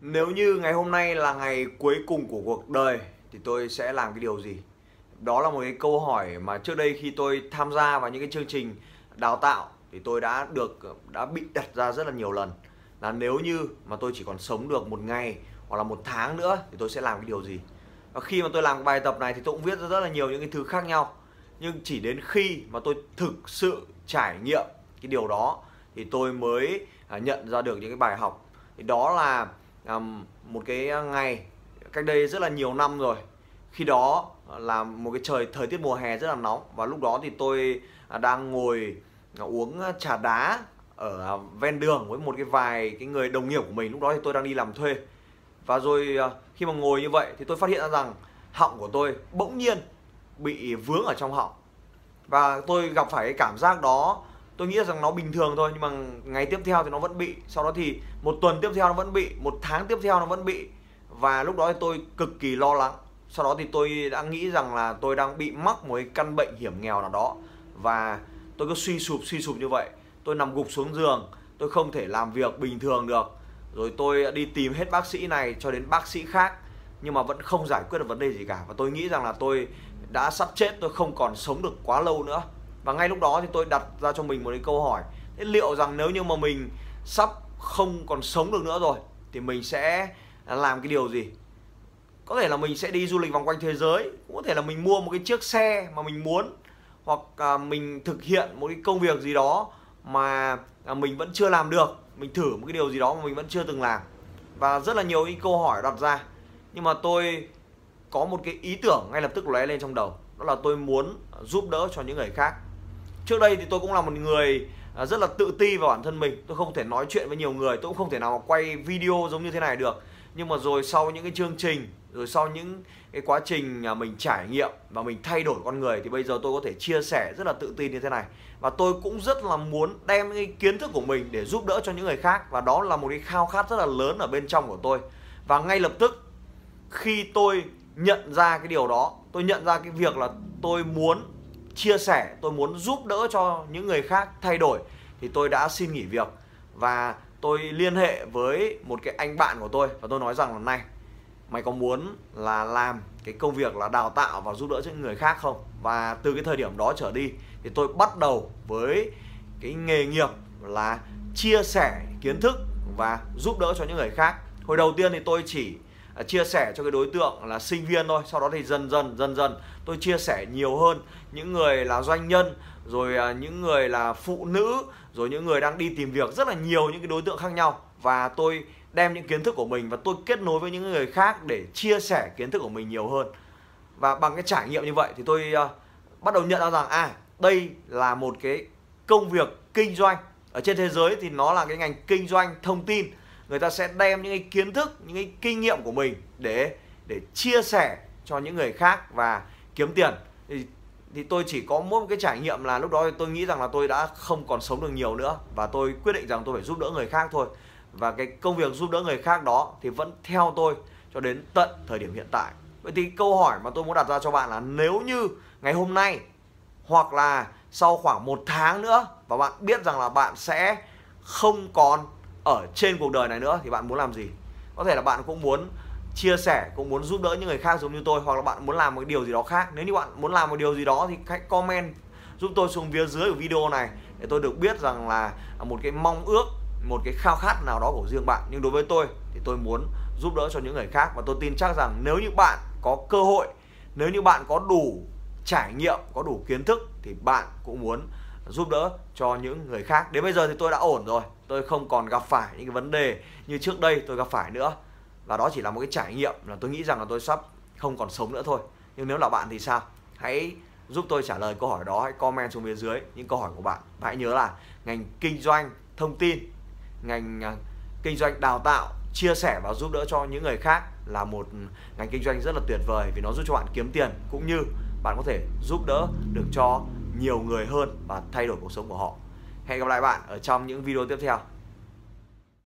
Nếu như ngày hôm nay là ngày cuối cùng của cuộc đời, thì tôi sẽ làm cái điều gì? Đó là một cái câu hỏi mà trước đây khi tôi tham gia vào những cái chương trình đào tạo, thì tôi đã được, đã bị đặt ra rất là nhiều lần là nếu như mà tôi chỉ còn sống được một ngày hoặc là một tháng nữa, thì tôi sẽ làm cái điều gì? Và khi mà tôi làm bài tập này thì tôi cũng viết ra rất là nhiều những cái thứ khác nhau. Nhưng chỉ đến khi mà tôi thực sự trải nghiệm cái điều đó, thì tôi mới à, nhận ra được những cái bài học. Thì đó là um, một cái à, ngày cách đây rất là nhiều năm rồi. Khi đó à, là một cái trời thời tiết mùa hè rất là nóng. Và lúc đó thì tôi đang ngồi uống trà đá ở ven đường với một cái vài cái người đồng nghiệp của mình. Lúc đó thì tôi đang đi làm thuê. Và rồi khi mà ngồi như vậy thì tôi phát hiện ra rằng họng của tôi bỗng nhiên bị vướng ở trong họng. Và tôi gặp phải cái cảm giác đó tôi nghĩ rằng nó bình thường thôi, nhưng mà ngày tiếp theo thì nó vẫn bị. Sau đó thì một tuần tiếp theo nó vẫn bị, một tháng tiếp theo nó vẫn bị. Và lúc đó thì tôi cực kỳ lo lắng. Sau đó thì tôi đã nghĩ rằng là tôi đang bị mắc một cái căn bệnh hiểm nghèo nào đó. Và tôi cứ suy sụp suy sụp như vậy. Tôi nằm gục xuống giường, tôi không thể làm việc bình thường được. Rồi tôi đi tìm hết bác sĩ này cho đến bác sĩ khác, nhưng mà vẫn không giải quyết được vấn đề gì cả. Và tôi nghĩ rằng là tôi đã sắp chết, tôi không còn sống được quá lâu nữa và ngay lúc đó thì tôi đặt ra cho mình một cái câu hỏi. Thế liệu rằng nếu như mà mình sắp không còn sống được nữa rồi thì mình sẽ làm cái điều gì? Có thể là mình sẽ đi du lịch vòng quanh thế giới cũng có thể là mình mua một cái chiếc xe mà mình muốn hoặc à, mình thực hiện một cái công việc gì đó mà à, mình vẫn chưa làm được mình thử một cái điều gì đó mà mình vẫn chưa từng làm. Và rất là nhiều những câu hỏi đặt ra. Nhưng mà tôi có một cái ý tưởng ngay lập tức lóe lên trong đầu đó là tôi muốn giúp đỡ cho những người khác trước đây thì tôi cũng là một người à, rất là tự ti vào bản thân mình. Tôi không thể nói chuyện với nhiều người, tôi cũng không thể nào quay video giống như thế này được. Nhưng mà rồi sau những cái chương trình, rồi sau những cái quá trình à, mình trải nghiệm và mình thay đổi con người thì bây giờ tôi có thể chia sẻ rất là tự tin như thế này. Và tôi cũng rất là muốn đem cái kiến thức của mình để giúp đỡ cho những người khác. Và đó là một cái khao khát rất là lớn ở bên trong của tôi. Và ngay lập tức, khi tôi nhận ra cái điều đó, tôi nhận ra cái việc là tôi muốn chia sẻ, tôi muốn giúp đỡ cho những người khác thay đổi, thì tôi đã xin nghỉ việc và tôi liên hệ với một cái anh bạn của tôi và tôi nói rằng là này, mày có muốn là làm cái công việc là đào tạo và giúp đỡ cho những người khác không? Và từ cái thời điểm đó trở đi thì tôi bắt đầu với cái nghề nghiệp là chia sẻ kiến thức và giúp đỡ cho những người khác. Hồi đầu tiên thì tôi chỉ À, chia sẻ cho cái đối tượng là sinh viên thôi. Sau đó thì dần dần dần dần tôi chia sẻ nhiều hơn. Những người là doanh nhân rồi à, những người là phụ nữ rồi những người đang đi tìm việc rất là nhiều những cái đối tượng khác nhau. Và tôi đem những kiến thức của mình và tôi kết nối với những người khác để chia sẻ kiến thức của mình nhiều hơn. Và bằng cái trải nghiệm như vậy thì tôi uh, bắt đầu nhận ra rằng à đây là một cái công việc kinh doanh. Ở trên thế giới thì nó là cái ngành kinh doanh thông tin người ta sẽ đem những cái kiến thức, những cái kinh nghiệm của mình để để chia sẻ cho những người khác và kiếm tiền. Thì thì tôi chỉ có mỗi một cái trải nghiệm là lúc đó thì tôi nghĩ rằng là tôi đã không còn sống được nhiều nữa và tôi quyết định rằng tôi phải giúp đỡ người khác thôi. Và cái công việc giúp đỡ người khác đó thì vẫn theo tôi cho đến tận thời điểm hiện tại. Vậy thì câu hỏi mà tôi muốn đặt ra cho bạn là nếu như ngày hôm nay hoặc là sau khoảng một tháng nữa và bạn biết rằng là bạn sẽ không còn ở trên cuộc đời này nữa thì bạn muốn làm gì? Có thể là bạn cũng muốn chia sẻ, cũng muốn giúp đỡ những người khác giống như tôi, hoặc là bạn muốn làm một điều gì đó khác. Nếu như bạn muốn làm một điều gì đó thì hãy comment, giúp tôi xuống phía dưới của video này để tôi được biết rằng là một cái mong ước, một cái khao khát nào đó của riêng bạn. Nhưng đối với tôi thì tôi muốn giúp đỡ cho những người khác và tôi tin chắc rằng nếu như bạn có cơ hội, nếu như bạn có đủ trải nghiệm, có đủ kiến thức thì bạn cũng muốn giúp đỡ cho những người khác. Đến bây giờ thì tôi đã ổn rồi. Tôi không còn gặp phải những cái vấn đề như trước đây tôi gặp phải nữa. Và đó chỉ là một cái trải nghiệm là tôi nghĩ rằng là tôi sắp không còn sống nữa thôi. Nhưng nếu là bạn thì sao? Hãy giúp tôi trả lời câu hỏi đó. Hãy comment xuống phía dưới những câu hỏi của bạn. Và hãy nhớ là ngành kinh doanh thông tin, ngành à, kinh doanh đào tạo, chia sẻ và giúp đỡ cho những người khác là một ngành kinh doanh rất là tuyệt vời vì nó giúp cho bạn kiếm tiền. Cũng như bạn có thể giúp đỡ được cho nhiều người hơn và thay đổi cuộc sống của họ. Hẹn gặp lại bạn ở trong những video tiếp theo.